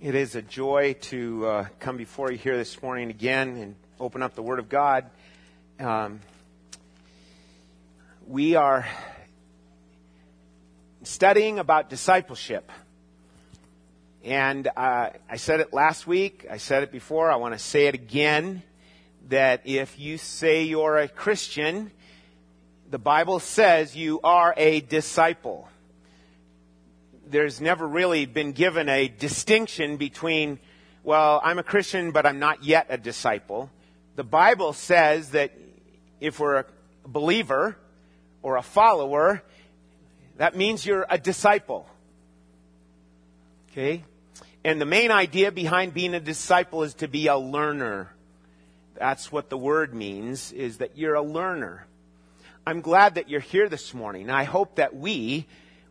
It is a joy to uh, come before you here this morning again and open up the Word of God. Um, we are studying about discipleship. And uh, I said it last week, I said it before, I want to say it again that if you say you're a Christian, the Bible says you are a disciple there's never really been given a distinction between, well, I'm a Christian, but I'm not yet a disciple. The Bible says that if we're a believer or a follower, that means you're a disciple. Okay? And the main idea behind being a disciple is to be a learner. That's what the word means, is that you're a learner. I'm glad that you're here this morning. I hope that we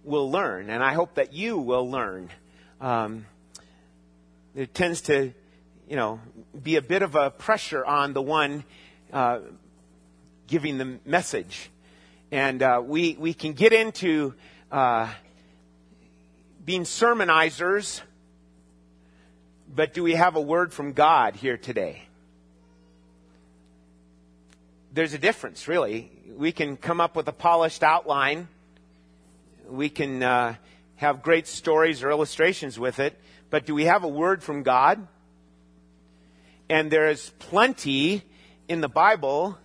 will learn, and I hope that you will learn. Um, it tends to, you know, be a bit of a pressure on the one uh, giving the message, and uh, we we can get into uh, being sermonizers, but do we have a word from God here today? There's a difference, really. We can come up with a polished outline we can uh, have great stories or illustrations with it, but do we have a word from God? And there is plenty in the Bible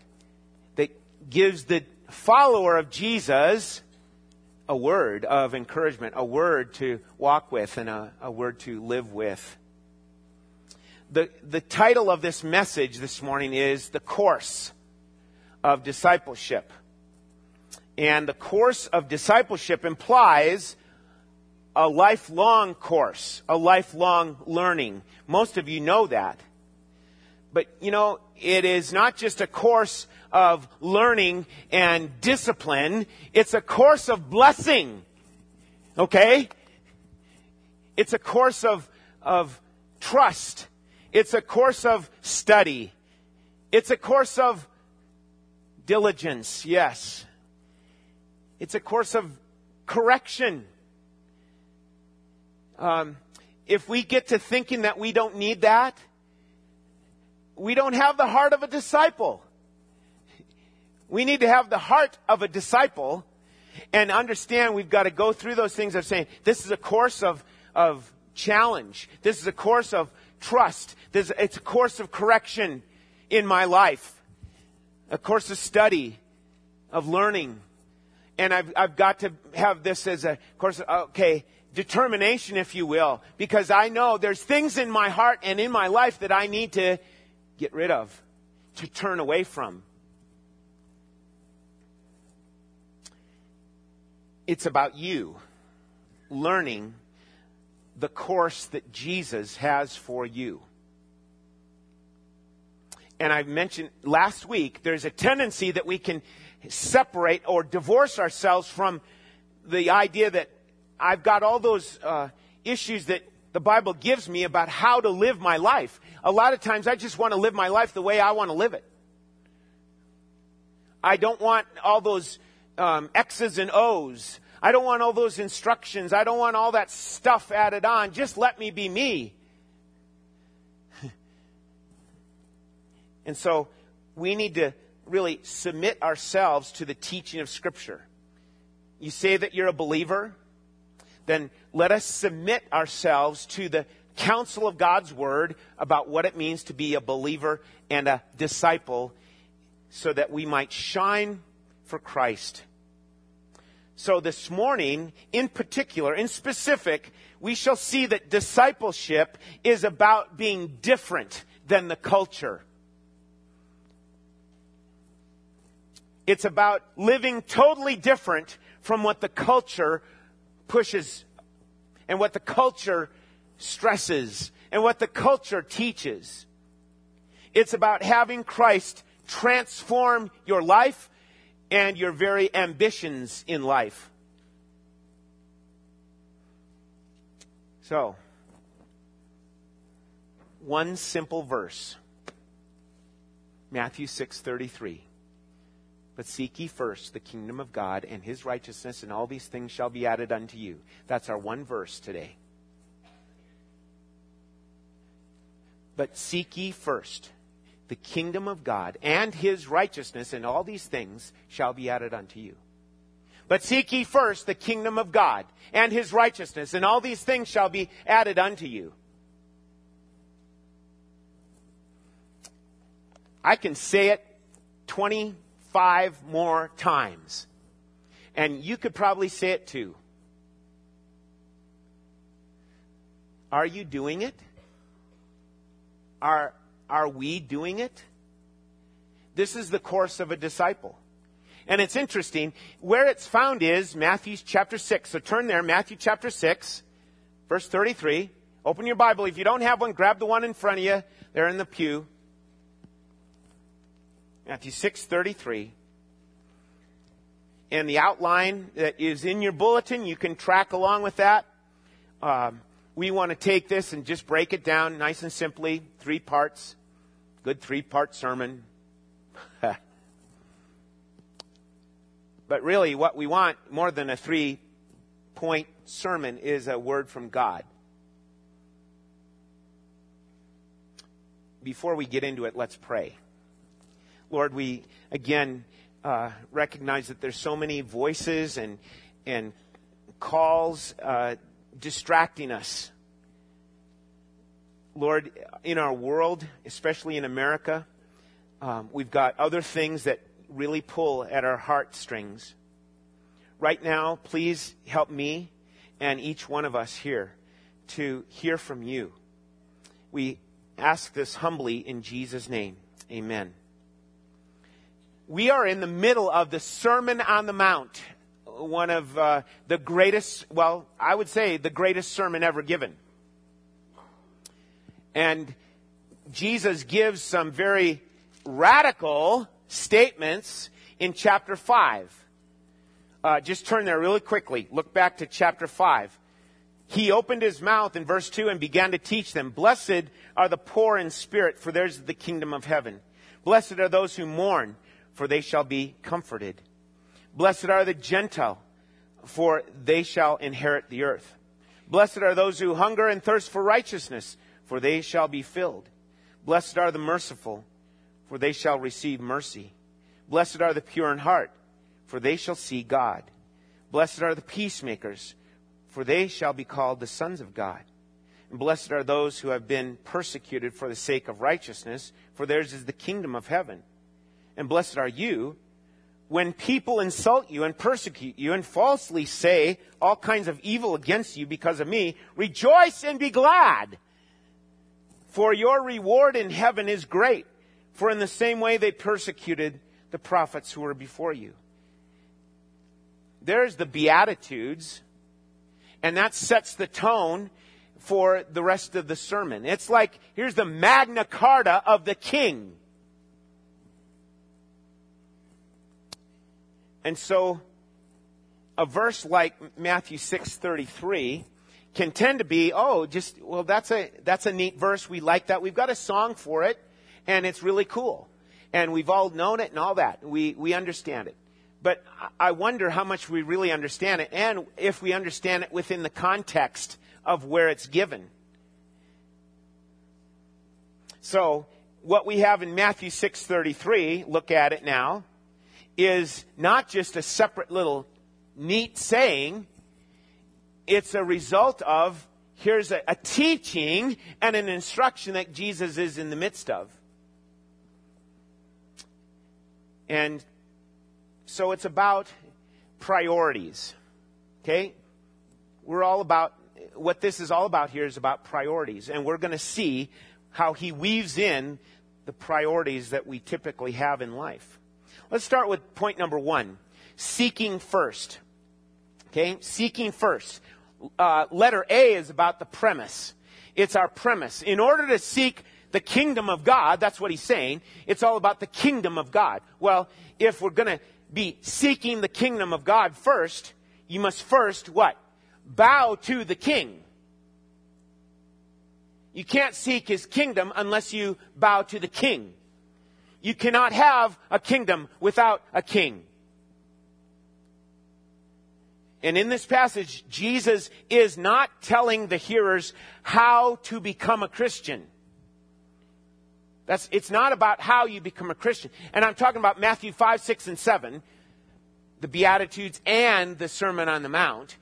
that gives the follower of Jesus a word of encouragement, a word to walk with, and a, a word to live with. The, the title of this message this morning is The Course of Discipleship. And the course of discipleship implies a lifelong course, a lifelong learning. Most of you know that. But, you know, it is not just a course of learning and discipline, it's a course of blessing. Okay? It's a course of, of trust. It's a course of study. It's a course of diligence, yes. It's a course of correction. Um, if we get to thinking that we don't need that, we don't have the heart of a disciple. We need to have the heart of a disciple and understand we've got to go through those things of saying, this is a course of, of challenge. This is a course of trust. This, it's a course of correction in my life. A course of study, of learning, and I've, I've got to have this as a of course, okay, determination, if you will, because I know there's things in my heart and in my life that I need to get rid of, to turn away from. It's about you learning the course that Jesus has for you. And I mentioned last week, there's a tendency that we can separate or divorce ourselves from the idea that I've got all those uh, issues that the Bible gives me about how to live my life. A lot of times I just want to live my life the way I want to live it. I don't want all those um, X's and O's. I don't want all those instructions. I don't want all that stuff added on. Just let me be me. and so we need to really submit ourselves to the teaching of Scripture. You say that you're a believer, then let us submit ourselves to the counsel of God's Word about what it means to be a believer and a disciple so that we might shine for Christ. So this morning, in particular, in specific, we shall see that discipleship is about being different than the culture. It's about living totally different from what the culture pushes and what the culture stresses and what the culture teaches. It's about having Christ transform your life and your very ambitions in life. So, one simple verse. Matthew 6:33. But seek ye first the kingdom of God and his righteousness, and all these things shall be added unto you. That's our one verse today. But seek ye first the kingdom of God and his righteousness, and all these things shall be added unto you. But seek ye first the kingdom of God and his righteousness, and all these things shall be added unto you. I can say it 25 more times. And you could probably say it too. Are you doing it? Are, are we doing it? This is the course of a disciple. And it's interesting. Where it's found is Matthew chapter 6. So turn there, Matthew chapter 6, verse 33. Open your Bible. If you don't have one, grab the one in front of you. They're in the pew. Matthew 6:33. And the outline that is in your bulletin, you can track along with that. Um, we want to take this and just break it down nice and simply, three parts. Good three-part sermon. but really, what we want more than a three-point sermon is a word from God. Before we get into it, let's pray. Lord, we again uh, recognize that there's so many voices and and calls uh, distracting us. Lord, in our world, especially in America, um, we've got other things that really pull at our heartstrings. Right now, please help me and each one of us here to hear from you. We ask this humbly in Jesus' name. Amen we are in the middle of the Sermon on the Mount, one of uh, the greatest, well, I would say the greatest sermon ever given. And Jesus gives some very radical statements in chapter 5. Uh, just turn there really quickly. Look back to chapter 5. He opened his mouth in verse 2 and began to teach them Blessed are the poor in spirit, for theirs is the kingdom of heaven. Blessed are those who mourn for they shall be comforted. Blessed are the Gentile, for they shall inherit the earth. Blessed are those who hunger and thirst for righteousness, for they shall be filled. Blessed are the merciful, for they shall receive mercy. Blessed are the pure in heart, for they shall see God. Blessed are the peacemakers, for they shall be called the sons of God. And blessed are those who have been persecuted for the sake of righteousness, for theirs is the kingdom of heaven and blessed are you when people insult you and persecute you and falsely say all kinds of evil against you because of me. Rejoice and be glad, for your reward in heaven is great. For in the same way they persecuted the prophets who were before you. There's the Beatitudes, and that sets the tone for the rest of the sermon. It's like, here's the Magna Carta of the King. And so a verse like Matthew 6:33 can tend to be, oh, just well that's a that's a neat verse. We like that. We've got a song for it and it's really cool. And we've all known it and all that. We we understand it. But I wonder how much we really understand it and if we understand it within the context of where it's given. So, what we have in Matthew 6:33, look at it now is not just a separate little neat saying, it's a result of here's a, a, teaching and an instruction that Jesus is in the midst of. And so it's about priorities. Okay? We're all about, what this is all about here is about priorities. And we're going to see how he weaves in the priorities that we typically have in life. Let's start with point number one seeking first. Okay, seeking first. Uh, letter A is about the premise. It's our premise. In order to seek the kingdom of God, that's what he's saying, it's all about the kingdom of God. Well, if we're going to be seeking the kingdom of God first, you must first what? Bow to the king. You can't seek his kingdom unless you bow to the king. You cannot have a kingdom without a king. And in this passage, Jesus is not telling the hearers how to become a Christian. That's, it's not about how you become a Christian. And I'm talking about Matthew 5, 6, and 7, the Beatitudes and the Sermon on the Mount.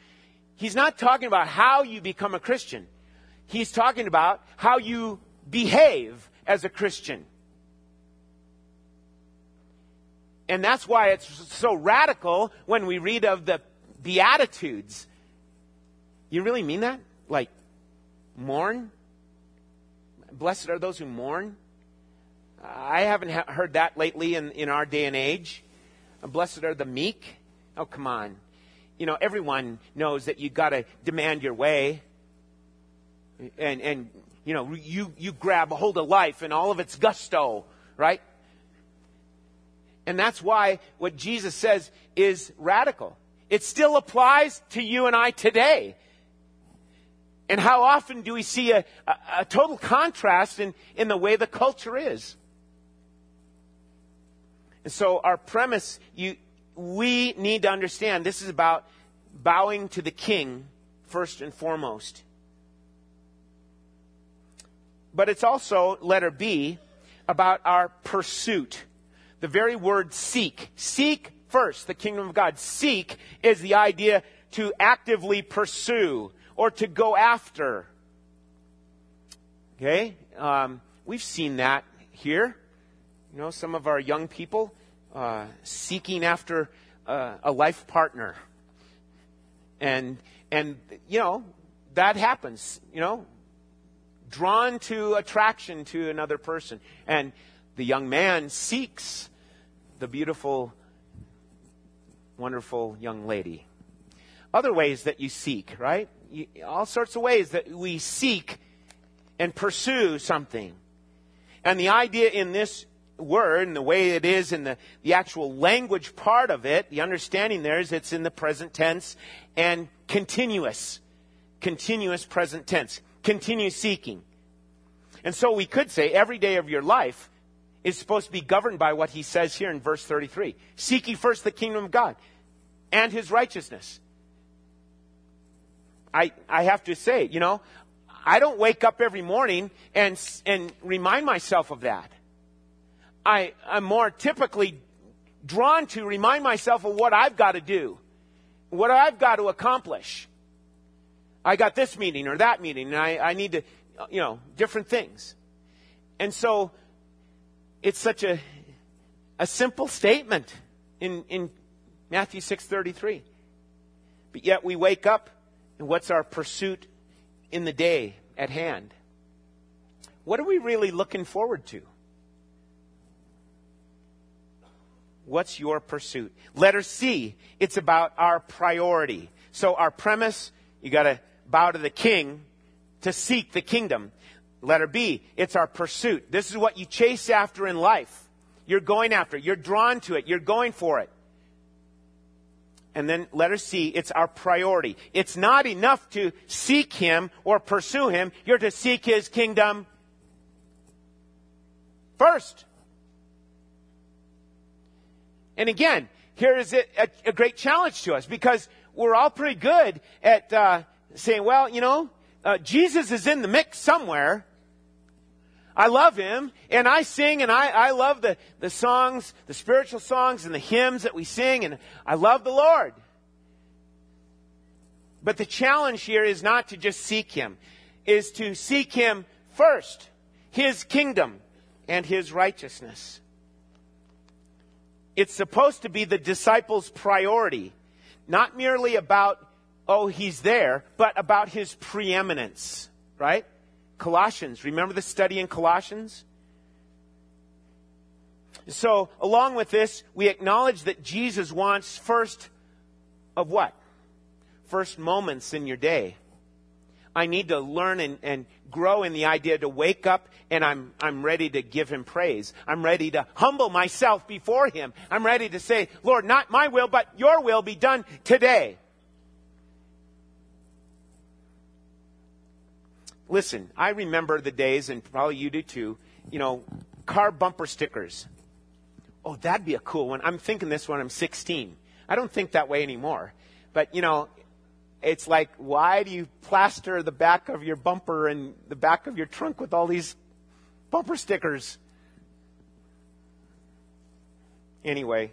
He's not talking about how you become a Christian. He's talking about how you behave as a Christian. And that's why it's so radical when we read of the Beatitudes. You really mean that? Like, mourn? Blessed are those who mourn? I haven't ha- heard that lately in, in our day and age. Blessed are the meek. Oh, come on. You know, everyone knows that you got to demand your way. And, and, you know, you, you grab a hold of life and all of its gusto, right? And that's why what Jesus says is radical. It still applies to you and I today. And how often do we see a, a, a total contrast in, in the way the culture is? And so our premise, you, we need to understand this is about bowing to the king first and foremost. But it's also, letter B, about our pursuit. The very word seek. Seek first the kingdom of God. Seek is the idea to actively pursue or to go after. Okay? Um, we've seen that here. You know, some of our young people uh, seeking after uh, a life partner. And, and, you know, that happens, you know, drawn to attraction to another person. And the young man seeks the beautiful, wonderful young lady. Other ways that you seek, right? You, all sorts of ways that we seek and pursue something. And the idea in this word and the way it is in the, the actual language part of it, the understanding there is it's in the present tense and continuous. Continuous present tense. Continue seeking. And so we could say every day of your life is supposed to be governed by what he says here in verse 33. Seek ye first the kingdom of God and his righteousness. I, I have to say, you know, I don't wake up every morning and, and remind myself of that. I, I'm more typically drawn to remind myself of what I've got to do, what I've got to accomplish. I got this meeting or that meeting, and I, I need to, you know, different things. And so it's such a, a simple statement in, in Matthew 6.33. But yet we wake up, and what's our pursuit in the day at hand? What are we really looking forward to? What's your pursuit? Letter C, it's about our priority. So our premise, you gotta bow to the king to seek the kingdom. Letter B, it's our pursuit. This is what you chase after in life. You're going after it. You're drawn to it. You're going for it. And then letter C, it's our priority. It's not enough to seek Him or pursue Him. You're to seek His kingdom first. And again, here is a, a, great challenge to us because we're all pretty good at uh, saying, well, you know, uh, Jesus is in the mix somewhere. I love him and I sing and I, I love the, the songs, the spiritual songs and the hymns that we sing and I love the Lord. But the challenge here is not to just seek him, is to seek him first, his kingdom and his righteousness. It's supposed to be the disciples' priority, not merely about, oh, he's there, but about his preeminence, right? Colossians, remember the study in Colossians? So, along with this, we acknowledge that Jesus wants first of what? First moments in your day. I need to learn and, and grow in the idea to wake up and I'm, I'm ready to give him praise. I'm ready to humble myself before him. I'm ready to say, Lord, not my will, but your will be done today. Listen, I remember the days, and probably you do too, you know, car bumper stickers. Oh, that'd be a cool one. I'm thinking this when I'm 16. I don't think that way anymore. But, you know, it's like, why do you plaster the back of your bumper and the back of your trunk with all these bumper stickers? Anyway,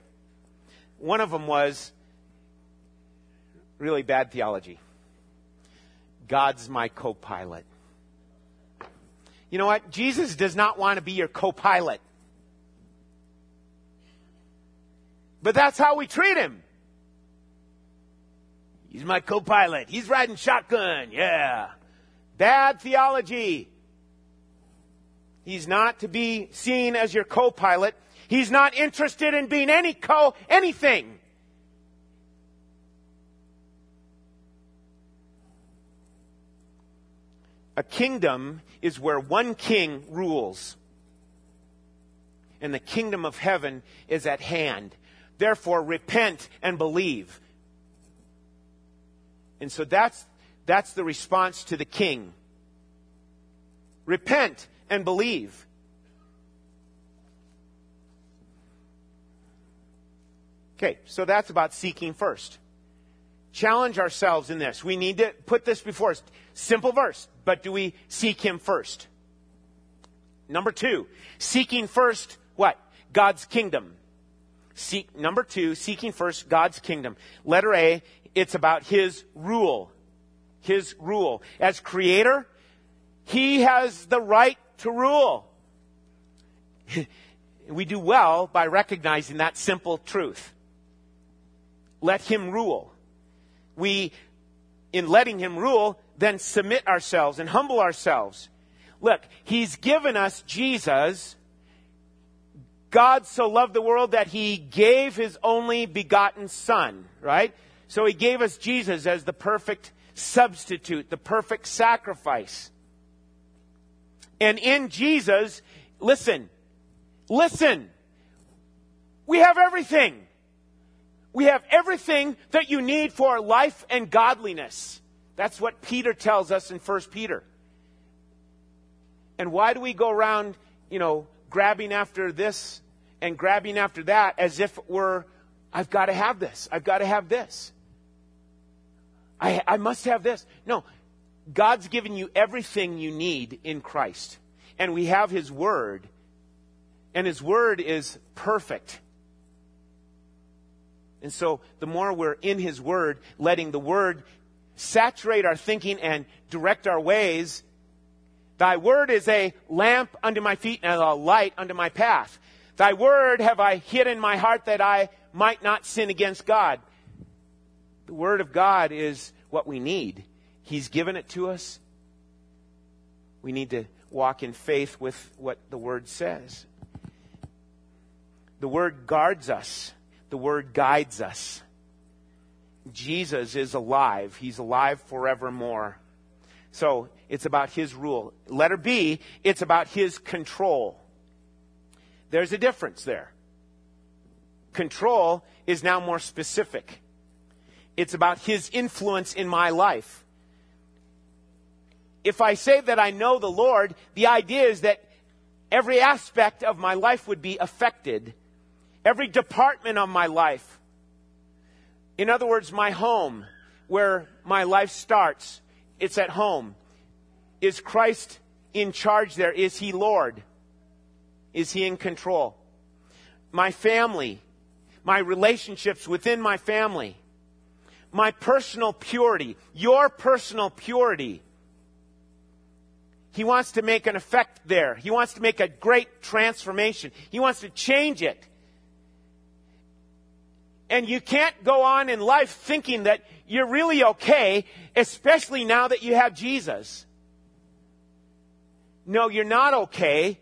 one of them was really bad theology. God's my co pilot. You know what? Jesus does not want to be your co pilot. But that's how we treat him. He's my co pilot. He's riding shotgun. Yeah. Bad theology. He's not to be seen as your co pilot. He's not interested in being any co anything. A kingdom is where one king rules. And the kingdom of heaven is at hand. Therefore, repent and believe. And so that's, that's the response to the king. Repent and believe. Okay, so that's about seeking first. Challenge ourselves in this. We need to put this before us. Simple verse, but do we seek Him first? Number two, seeking first what? God's kingdom. Seek, number two, seeking first God's kingdom. Letter A, it's about His rule. His rule. As creator, He has the right to rule. we do well by recognizing that simple truth. Let Him rule. We, in letting Him rule, then submit ourselves and humble ourselves. Look, He's given us Jesus God so loved the world that he gave his only begotten son, right? So he gave us Jesus as the perfect substitute, the perfect sacrifice. And in Jesus, listen, listen, we have everything. We have everything that you need for life and godliness. That's what Peter tells us in 1 Peter. And why do we go around, you know, grabbing after this and grabbing after that as if we're, I've got to have this. I've got to have this. I, I must have this. No, God's given you everything you need in Christ. And we have His Word. And His Word is perfect. And so the more we're in His Word, letting the Word saturate our thinking and direct our ways, Thy Word is a lamp unto my feet and a light unto my path. Thy word have I hid in my heart that I might not sin against God. The word of God is what we need. He's given it to us. We need to walk in faith with what the word says. The word guards us. The word guides us. Jesus is alive. He's alive forevermore. So it's about his rule. Letter B, it's about his control. There's a difference there. Control is now more specific. It's about his influence in my life. If I say that I know the Lord, the idea is that every aspect of my life would be affected, every department of my life. In other words, my home, where my life starts, it's at home. Is Christ in charge there? Is he Lord? Is He in control? My family, my relationships within my family, my personal purity, your personal purity. He wants to make an effect there. He wants to make a great transformation. He wants to change it. And you can't go on in life thinking that you're really okay, especially now that you have Jesus. No, you're not okay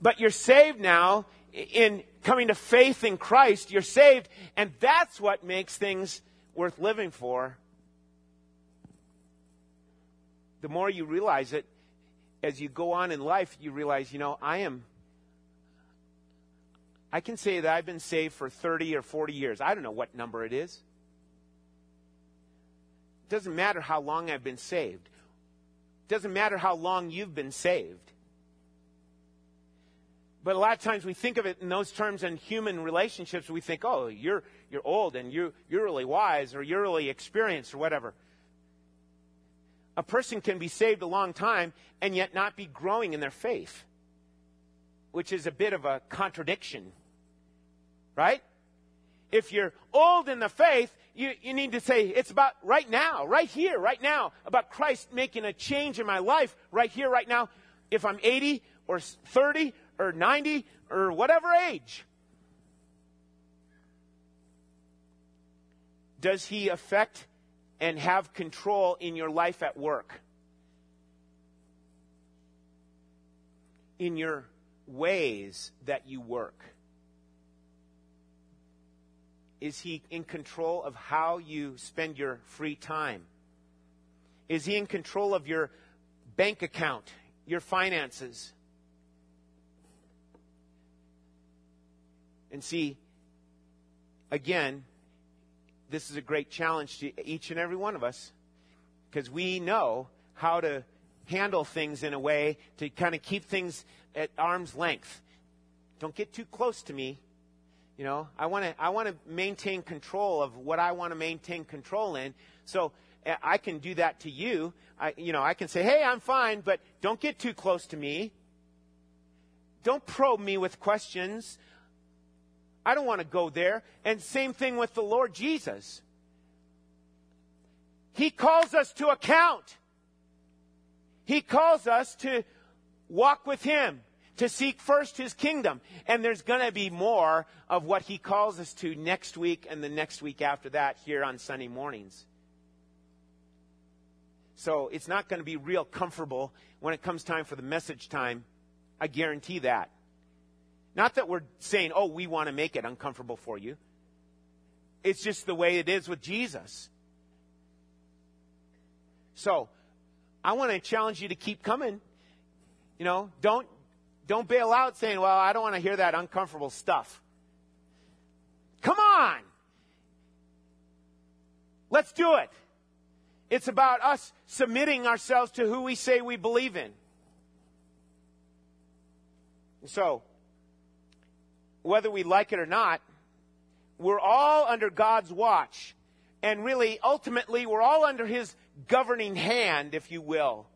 but you're saved now in coming to faith in Christ. You're saved, and that's what makes things worth living for. The more you realize it, as you go on in life, you realize, you know, I am. I can say that I've been saved for 30 or 40 years. I don't know what number it is. It doesn't matter how long I've been saved. It doesn't matter how long you've been saved. But a lot of times we think of it in those terms in human relationships. We think, oh, you're, you're old and you, you're really wise or you're really experienced or whatever. A person can be saved a long time and yet not be growing in their faith, which is a bit of a contradiction. Right? If you're old in the faith, you, you need to say, it's about right now, right here, right now, about Christ making a change in my life, right here, right now. If I'm 80 or 30 or 90 or whatever age. Does he affect and have control in your life at work? In your ways that you work? Is he in control of how you spend your free time? Is he in control of your bank account, your finances? And see, again, this is a great challenge to each and every one of us because we know how to handle things in a way to kind of keep things at arm's length. Don't get too close to me. You know, I want to I want to maintain control of what I want to maintain control in. So eh, I can do that to you. I you know, I can say, "Hey, I'm fine, but don't get too close to me. Don't probe me with questions. I don't want to go there." And same thing with the Lord Jesus. He calls us to account. He calls us to walk with Him to seek first his kingdom. And there's going to be more of what he calls us to next week and the next week after that here on Sunday mornings. So it's not going to be real comfortable when it comes time for the message time. I guarantee that. Not that we're saying, oh, we want to make it uncomfortable for you. It's just the way it is with Jesus. So, I want to challenge you to keep coming. You know, don't don't bail out saying, well, I don't want to hear that uncomfortable stuff. Come on! Let's do it. It's about us submitting ourselves to who we say we believe in. So, whether we like it or not, we're all under God's watch. And really, ultimately, we're all under His governing hand, if you will.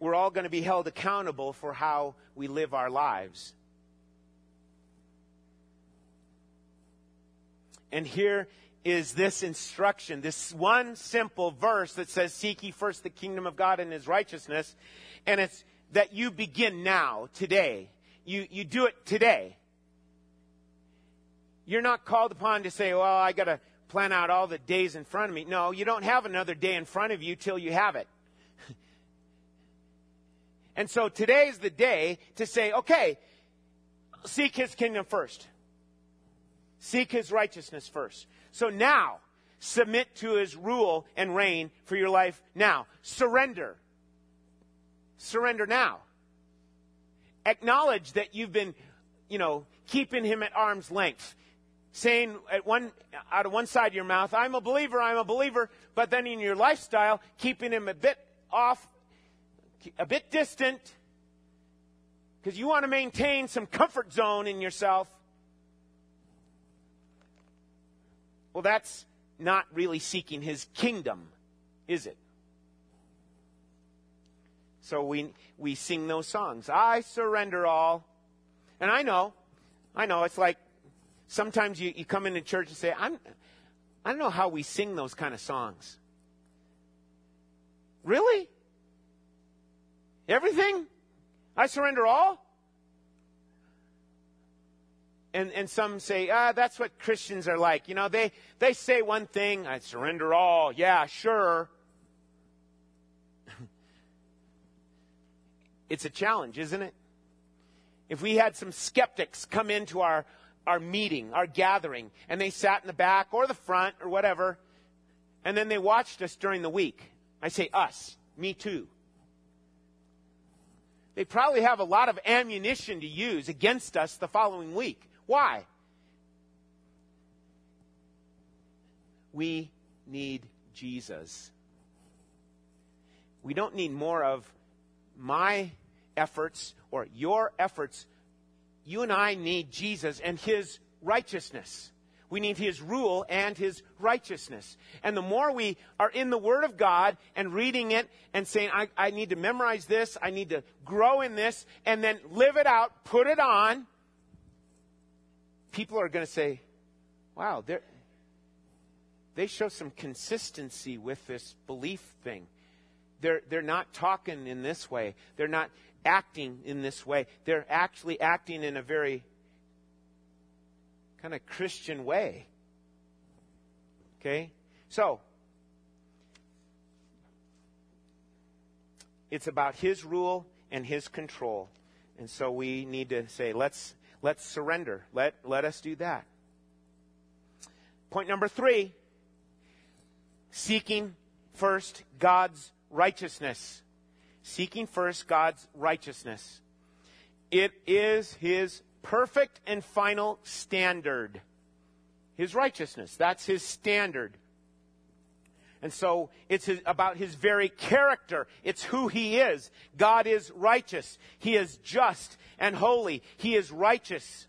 We're all going to be held accountable for how we live our lives. And here is this instruction, this one simple verse that says, Seek ye first the kingdom of God and his righteousness. And it's that you begin now, today. You, you do it today. You're not called upon to say, Well, I got to plan out all the days in front of me. No, you don't have another day in front of you till you have it. And so today is the day to say, okay, seek his kingdom first. Seek his righteousness first. So now, submit to his rule and reign for your life now. Surrender. Surrender now. Acknowledge that you've been, you know, keeping him at arm's length. Saying at one, out of one side of your mouth, I'm a believer, I'm a believer, but then in your lifestyle, keeping him a bit off a bit distant because you want to maintain some comfort zone in yourself. Well, that's not really seeking his kingdom, is it? So we, we sing those songs. I surrender all. And I know, I know, it's like sometimes you, you come into church and say, I'm, I don't know how we sing those kind of songs. Really? Everything? I surrender all? And, and some say, ah, that's what Christians are like. You know, they, they say one thing, I surrender all. Yeah, sure. it's a challenge, isn't it? If we had some skeptics come into our, our meeting, our gathering, and they sat in the back or the front or whatever, and then they watched us during the week. I say us, me too they probably have a lot of ammunition to use against us the following week. Why? We need Jesus. We don't need more of my efforts or your efforts. You and I need Jesus and His righteousness. We need His rule and His righteousness. And the more we are in the Word of God and reading it and saying, I, I need to memorize this, I need to grow in this, and then live it out, put it on, people are going to say, wow, they show some consistency with this belief thing. They're, they're not talking in this way. They're not acting in this way. They're actually acting in a very kind of Christian way. Okay? So, it's about his rule and his control. And so we need to say, let's, let's surrender. Let, let us do that. Point number three seeking first God's righteousness. Seeking first God's righteousness. It is his perfect and final standard. His righteousness. That's his standard. And so it's his, about his very character. It's who he is. God is righteous. He is just and holy. He is righteous.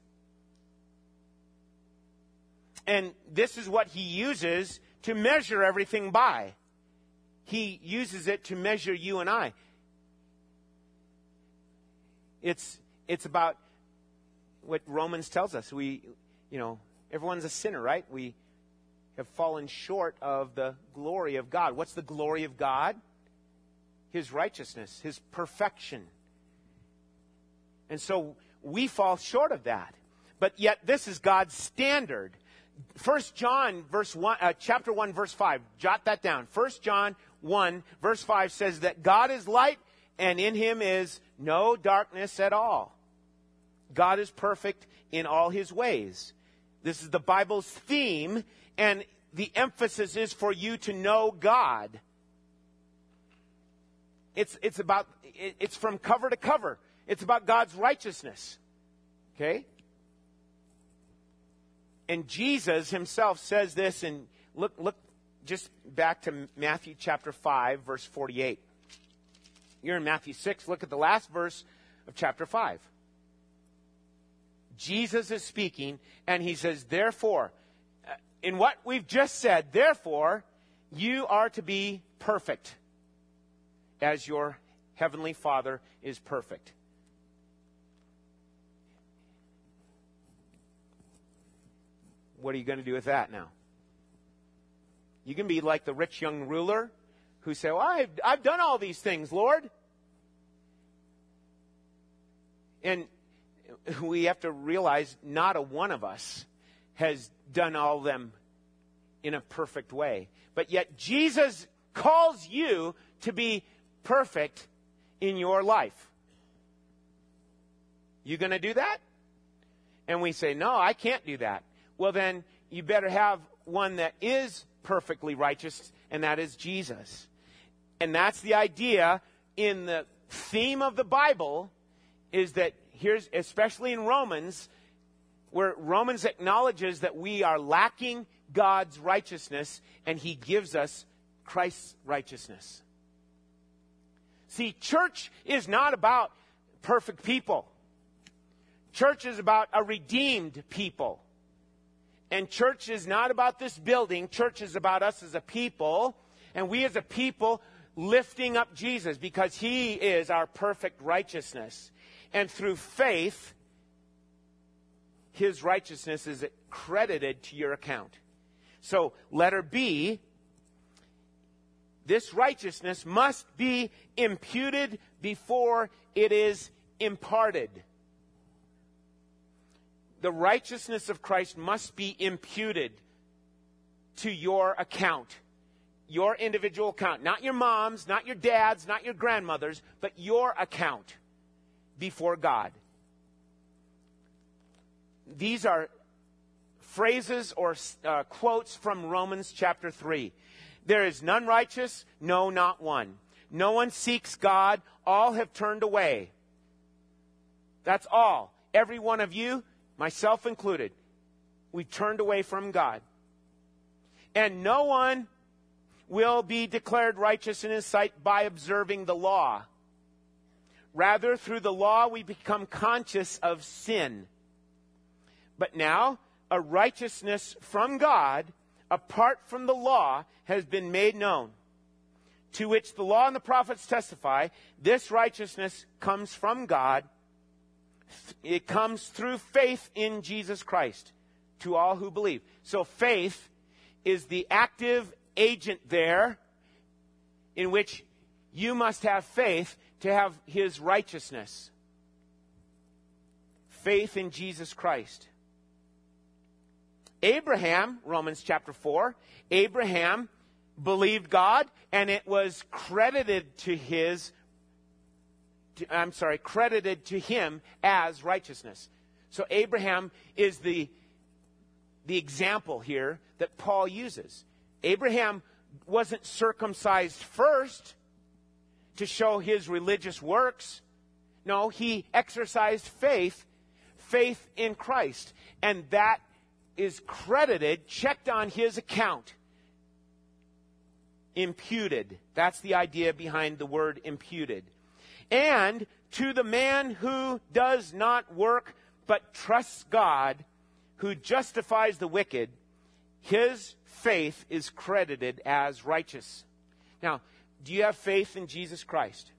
And this is what he uses to measure everything by. He uses it to measure you and I. It's, it's about what Romans tells us. We, you know, everyone's a sinner, right? We have fallen short of the glory of God. What's the glory of God? His righteousness, His perfection. And so we fall short of that. But yet this is God's standard. First John verse 1 uh, chapter 1 verse 5 jot that down. First John 1 verse 5 says that God is light and in him is no darkness at all. God is perfect in all his ways. This is the Bible's theme, and the emphasis is for you to know God. It's, it's about, it's from cover to cover. It's about God's righteousness. Okay? And Jesus himself says this, and look, look just back to Matthew chapter 5, verse 48. You're in Matthew 6. Look at the last verse of chapter 5. Jesus is speaking, and he says, Therefore, uh, in what we've just said, therefore, you are to be perfect as your heavenly Father is perfect. What are you going to do with that now? You can be like the rich young ruler who say, well, I've, I've done all these things, Lord. And we have to realize not a one of us has done all them in a perfect way. But yet Jesus calls you to be perfect in your life. You going to do that? And we say, no, I can't do that. Well, then you better have one that is perfectly righteous, and that is Jesus. And that's the idea in the theme of the Bible is that here's, especially in Romans, where Romans acknowledges that we are lacking God's righteousness and he gives us Christ's righteousness. See, church is not about perfect people. Church is about a redeemed people. And church is not about this building. Church is about us as a people. And we as a people lifting up Jesus because he is our perfect righteousness and through faith, his righteousness is credited to your account. So, letter B, this righteousness must be imputed before it is imparted. The righteousness of Christ must be imputed to your account, your individual account. Not your mom's, not your dad's, not your grandmother's, but your account before God. These are phrases or uh, quotes from Romans chapter 3. There is none righteous, no, not one. No one seeks God, all have turned away. That's all. Every one of you, myself included, we turned away from God. And no one will be declared righteous in his sight by observing the law. Rather, through the law, we become conscious of sin. But now, a righteousness from God apart from the law has been made known, to which the law and the prophets testify. This righteousness comes from God. It comes through faith in Jesus Christ to all who believe. So faith is the active agent there in which you must have faith to have his righteousness. Faith in Jesus Christ. Abraham, Romans chapter 4, Abraham believed God and it was credited to his I'm sorry, credited to him as righteousness. So Abraham is the the example here that Paul uses. Abraham wasn't circumcised first to show his religious works. No, he exercised faith, faith in Christ. And that is credited, checked on his account. Imputed. That's the idea behind the word imputed. And to the man who does not work but trusts God, who justifies the wicked, his faith is credited as righteous. Now, do you have faith in Jesus Christ?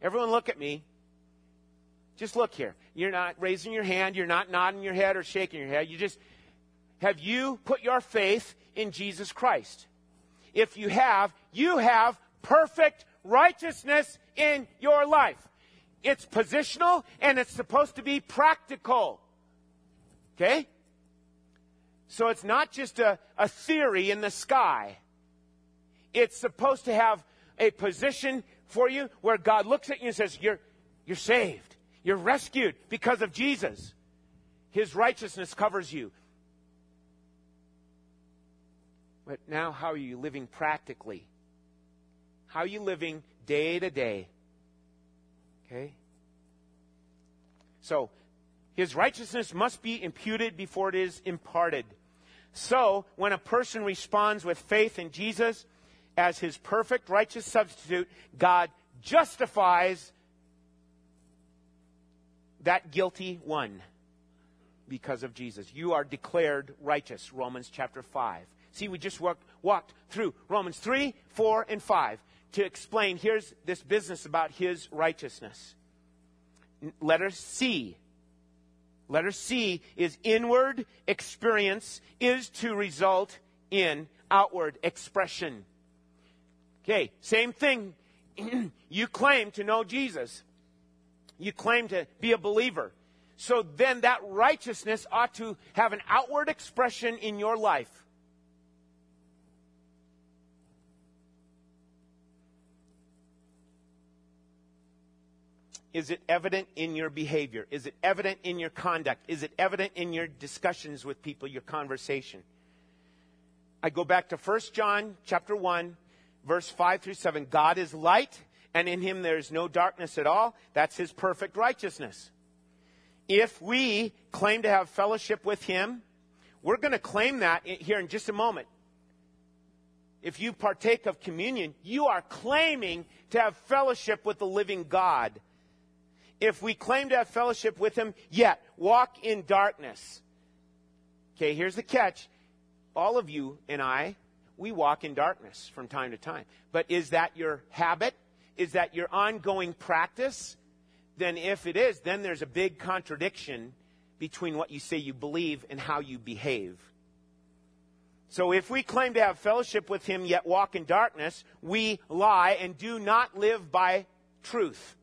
Everyone look at me. Just look here. You're not raising your hand, you're not nodding your head or shaking your head. You just have you put your faith in Jesus Christ? If you have, you have perfect righteousness in your life. It's positional and it's supposed to be practical. Okay? So it's not just a, a theory in the sky. It's supposed to have a position for you where God looks at you and says, You're, you're saved. You're rescued because of Jesus. His righteousness covers you. But now, how are you living practically? How are you living day to day? Okay? So, his righteousness must be imputed before it is imparted. So, when a person responds with faith in Jesus as his perfect righteous substitute, God justifies that guilty one because of Jesus. You are declared righteous, Romans chapter 5. See, we just walked, walked through Romans 3, 4, and 5 to explain here's this business about his righteousness. Letter C. Letter C is inward experience is to result in outward expression. Okay, same thing. you claim to know Jesus you claim to be a believer. So then that righteousness ought to have an outward expression in your life. Is it evident in your behavior? Is it evident in your conduct? Is it evident in your discussions with people, your conversation? I go back to 1 John chapter 1 verse 5 through 7. God is light and in him there is no darkness at all. That's his perfect righteousness. If we claim to have fellowship with him, we're going to claim that here in just a moment. If you partake of communion, you are claiming to have fellowship with the living God. If we claim to have fellowship with him, yet walk in darkness. Okay, here's the catch. All of you and I, we walk in darkness from time to time. But is that your habit? is that your ongoing practice, then if it is, then there's a big contradiction between what you say you believe and how you behave. So if we claim to have fellowship with him yet walk in darkness, we lie and do not live by truth.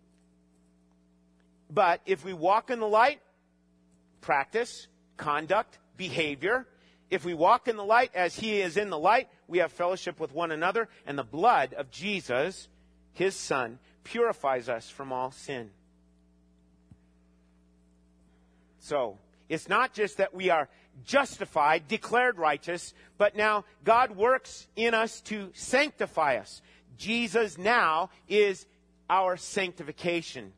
But if we walk in the light, practice, conduct, behavior, if we walk in the light as he is in the light, we have fellowship with one another, and the blood of Jesus his Son, purifies us from all sin. So, it's not just that we are justified, declared righteous, but now God works in us to sanctify us. Jesus now is our sanctification.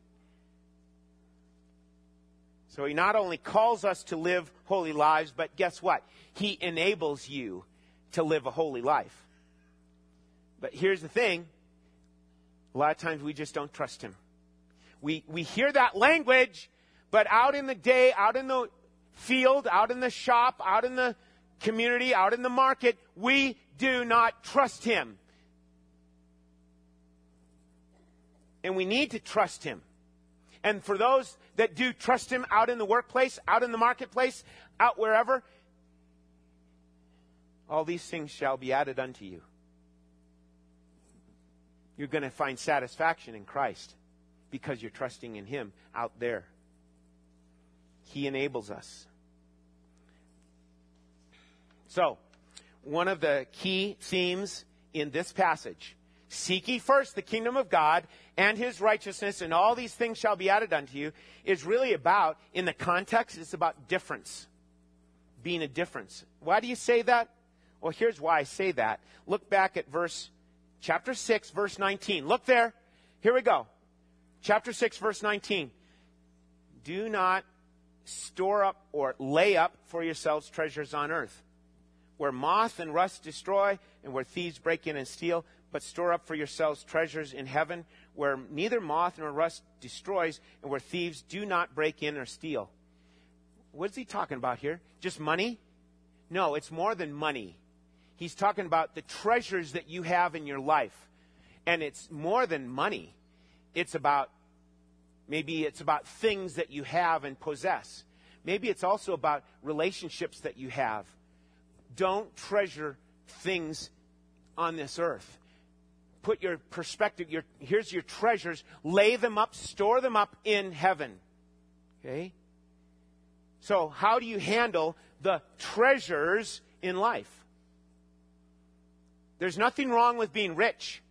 So he not only calls us to live holy lives, but guess what? He enables you to live a holy life. But here's the thing a lot of times we just don't trust him. We, we hear that language, but out in the day, out in the field, out in the shop, out in the community, out in the market, we do not trust him. And we need to trust him. And for those that do trust him out in the workplace, out in the marketplace, out wherever, all these things shall be added unto you. You're going to find satisfaction in Christ because you're trusting in him out there. He enables us. So, one of the key themes in this passage seek ye first the kingdom of God and his righteousness, and all these things shall be added unto you, is really about, in the context, it's about difference. Being a difference. Why do you say that? Well, here's why I say that. Look back at verse, chapter 6, verse 19. Look there. Here we go. Chapter 6, verse 19. Do not store up or lay up for yourselves treasures on earth, where moth and rust destroy, and where thieves break in and steal, but store up for yourselves treasures in heaven, where neither moth nor rust destroys, and where thieves do not break in or steal. What is he talking about here? Just money? No, it's more than money. He's talking about the treasures that you have in your life. And it's more than money. It's about, maybe it's about things that you have and possess. Maybe it's also about relationships that you have. Don't treasure things on this earth. Put your perspective, your, here's your treasures, lay them up, store them up in heaven. Okay? So, how do you handle the treasures in life? There's nothing wrong with being rich.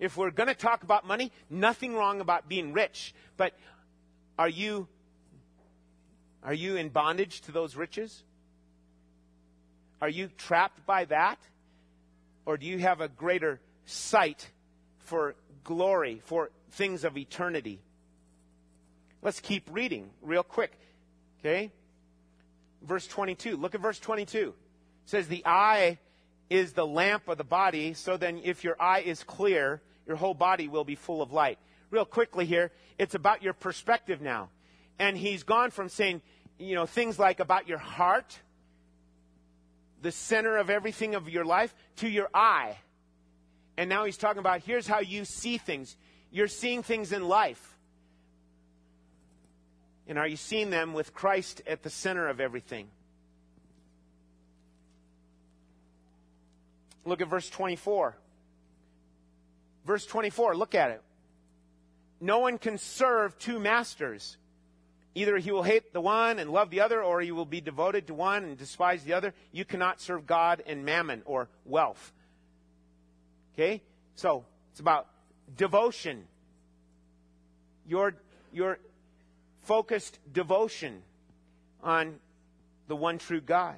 If we're going to talk about money, nothing wrong about being rich. But are you are you in bondage to those riches? Are you trapped by that? Or do you have a greater sight for glory, for things of eternity? Let's keep reading real quick. Okay? Verse 22. Look at verse 22. It says, The eye is the lamp of the body, so then if your eye is clear, your whole body will be full of light. Real quickly here, it's about your perspective now. And he's gone from saying, you know, things like about your heart, the center of everything of your life, to your eye. And now he's talking about here's how you see things. You're seeing things in life. And are you seeing them with Christ at the center of everything? Look at verse 24. Verse 24, look at it. No one can serve two masters. Either he will hate the one and love the other, or he will be devoted to one and despise the other. You cannot serve God and mammon or wealth. Okay? So, it's about devotion. Your, your focused devotion on the one true God.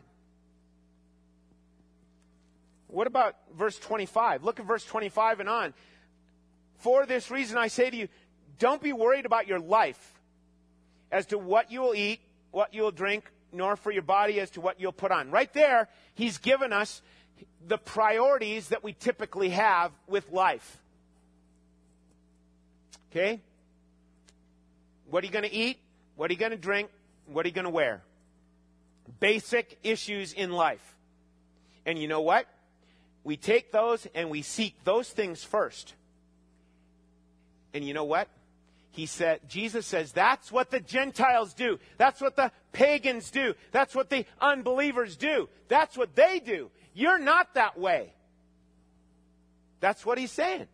What about verse 25? Look at verse 25 and on. For this reason I say to you, don't be worried about your life as to what you will eat, what you will drink, nor for your body as to what you'll put on. Right there, he's given us the priorities that we typically have with life. Okay? What are you going to eat? What are you going to drink? What are you going to wear? Basic issues in life. And you know what? we take those and we seek those things first. And you know what? He said, Jesus says, that's what the Gentiles do. That's what the pagans do. That's what the unbelievers do. That's what they do. You're not that way. That's what he's saying.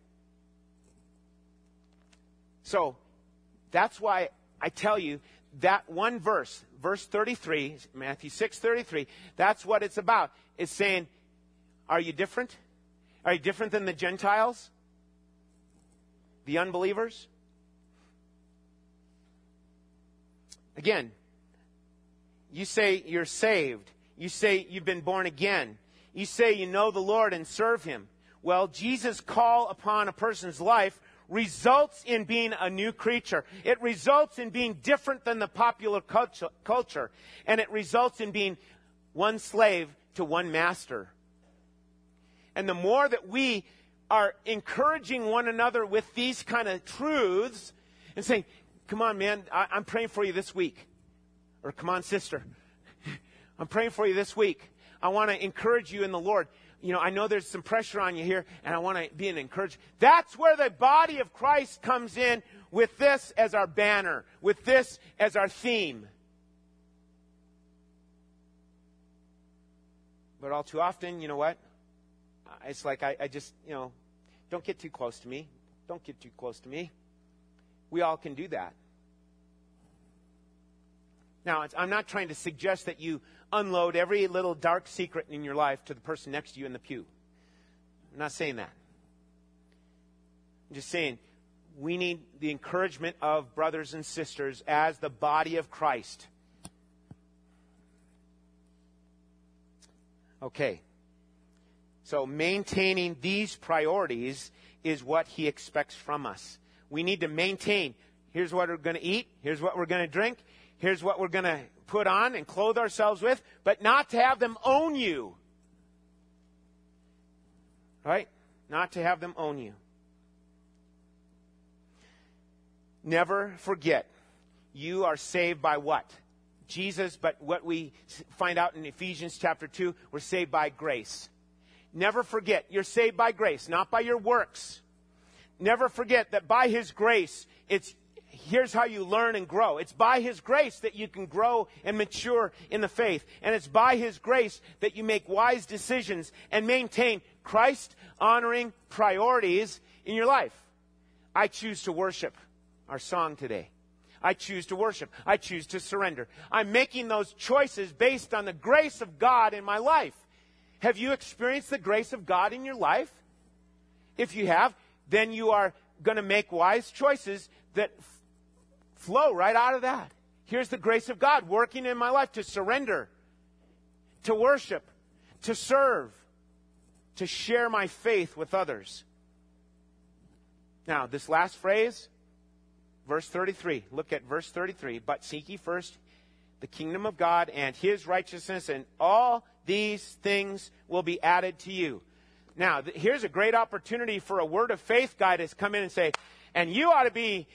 So, that's why I tell you that one verse, verse 33, Matthew 6 33, that's what it's about. It's saying, are you different? Are you different than the Gentiles? The unbelievers? Again, you say you're saved. You say you've been born again. You say you know the Lord and serve Him. Well, Jesus' call upon a person's life results in being a new creature. It results in being different than the popular culture. And it results in being one slave to one master. And the more that we are encouraging one another with these kind of truths and saying, come on, man, I, am praying for you this week. Or come on, sister, I'm praying for you this week. I want to encourage you in the Lord. You know, I know there's some pressure on you here, and I want to be an encouragement. That's where the body of Christ comes in with this as our banner, with this as our theme. But all too often, you know what? It's like I, I just, you know, don't get too close to me. Don't get too close to me. We all can do that. Now, I'm not trying to suggest that you unload every little dark secret in your life to the person next to you in the pew. I'm not saying that. I'm just saying we need the encouragement of brothers and sisters as the body of Christ. Okay. So maintaining these priorities is what he expects from us. We need to maintain. Here's what we're going to eat. Here's what we're going to drink. Here's what we're going to put on and clothe ourselves with, but not to have them own you. Right? Not to have them own you. Never forget, you are saved by what? Jesus, but what we find out in Ephesians chapter 2, we're saved by grace. Never forget, you're saved by grace, not by your works. Never forget that by His grace, it's here's how you learn and grow. It's by His grace that you can grow and mature in the faith. And it's by His grace that you make wise decisions and maintain Christ honoring priorities in your life. I choose to worship our song today. I choose to worship. I choose to surrender. I'm making those choices based on the grace of God in my life. Have you experienced the grace of God in your life? If you have, then you are going to make wise choices that flow right out of that. Here's the grace of God working in my life to surrender, to worship, to serve, to share my faith with others. Now, this last phrase, verse 33. Look at verse 33. But seek ye first the kingdom of God and his righteousness, and all these things will be added to you. Now, th- here's a great opportunity for a word of faith guy to come in and say, and you ought to be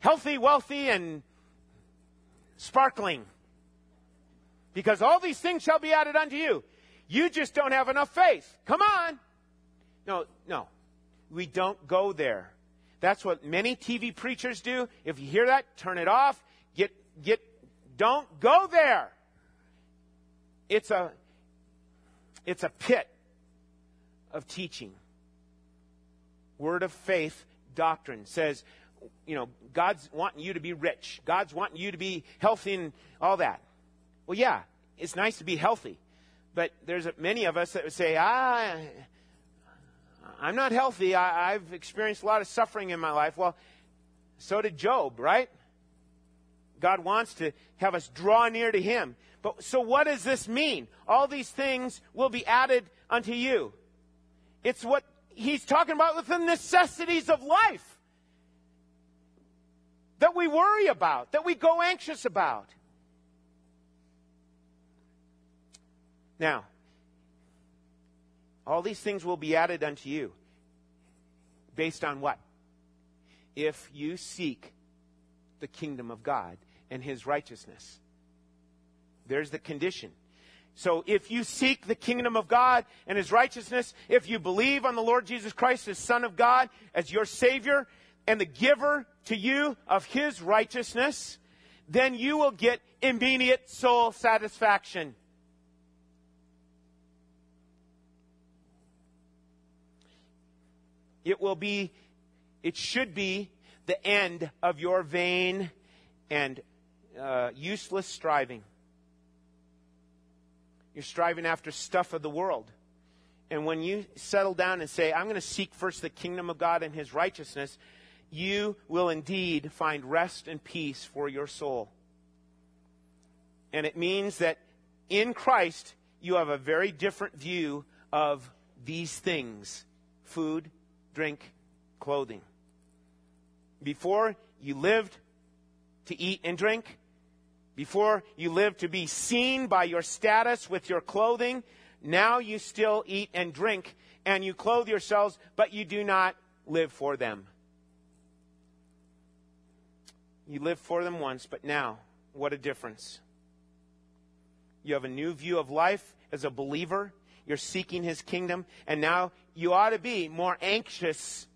healthy, wealthy, and sparkling. Because all these things shall be added unto you. You just don't have enough faith. Come on. No, no. We don't go there. That's what many TV preachers do. If you hear that, turn it off. Get, get, don't go there. It's a, it's a pit of teaching. Word of faith doctrine says, you know, God's wanting you to be rich. God's wanting you to be healthy and all that. Well, yeah, it's nice to be healthy. But there's many of us that would say, ah, I'm not healthy. I, I've experienced a lot of suffering in my life. Well, so did Job, right? God wants to have us draw near to Him. But so what does this mean? All these things will be added unto you. It's what He's talking about with the necessities of life that we worry about, that we go anxious about. Now, all these things will be added unto you. Based on what? If you seek the kingdom of God and his righteousness. There's the condition. So if you seek the kingdom of God and his righteousness, if you believe on the Lord Jesus Christ as Son of God, as your Savior, and the giver to you of his righteousness, then you will get immediate soul satisfaction. It will be, it should be the end of your vain and uh, useless striving. You're striving after stuff of the world. And when you settle down and say, I'm going to seek first the kingdom of God and his righteousness, you will indeed find rest and peace for your soul. And it means that in Christ, you have a very different view of these things food, drink, clothing. Before you lived to eat and drink, before you lived to be seen by your status with your clothing, now you still eat and drink and you clothe yourselves, but you do not live for them. You lived for them once, but now, what a difference. You have a new view of life as a believer. You're seeking His kingdom. And now you ought to be more anxious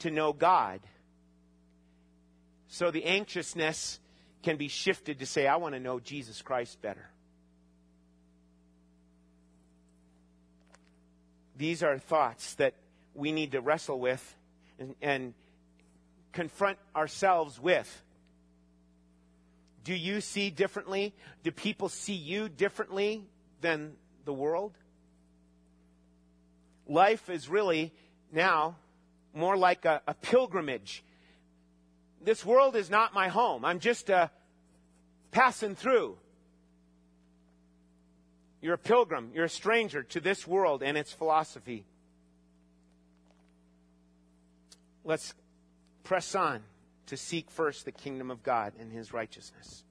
to know God. So the anxiousness can be shifted to say, I want to know Jesus Christ better. These are thoughts that we need to wrestle with and, and confront ourselves with. Do you see differently? Do people see you differently than the world? Life is really now more like a, a pilgrimage. This world is not my home. I'm just uh, passing through. You're a pilgrim. You're a stranger to this world and its philosophy. Let's press on to seek first the kingdom of God and his righteousness.